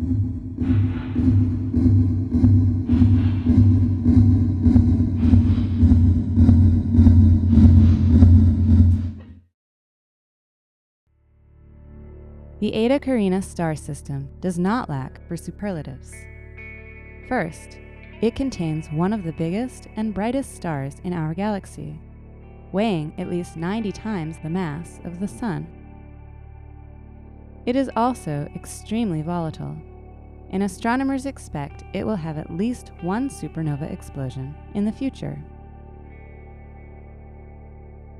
The Eta Carinae star system does not lack for superlatives. First, it contains one of the biggest and brightest stars in our galaxy, weighing at least 90 times the mass of the Sun. It is also extremely volatile, and astronomers expect it will have at least one supernova explosion in the future.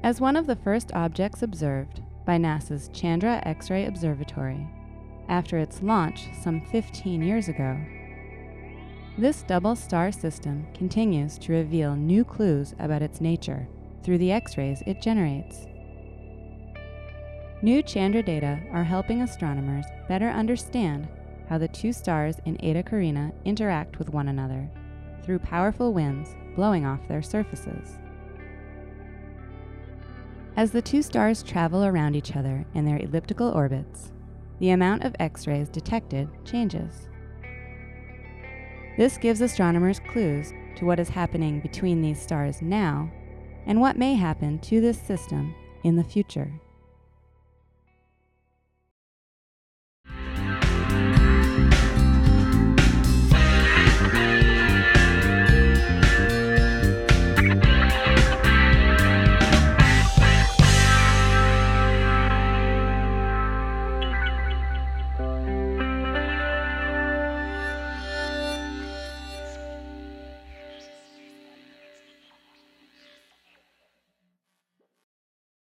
As one of the first objects observed by NASA's Chandra X ray Observatory after its launch some 15 years ago, this double star system continues to reveal new clues about its nature through the X rays it generates. New Chandra data are helping astronomers better understand how the two stars in Eta Carinae interact with one another through powerful winds blowing off their surfaces. As the two stars travel around each other in their elliptical orbits, the amount of X rays detected changes. This gives astronomers clues to what is happening between these stars now and what may happen to this system in the future.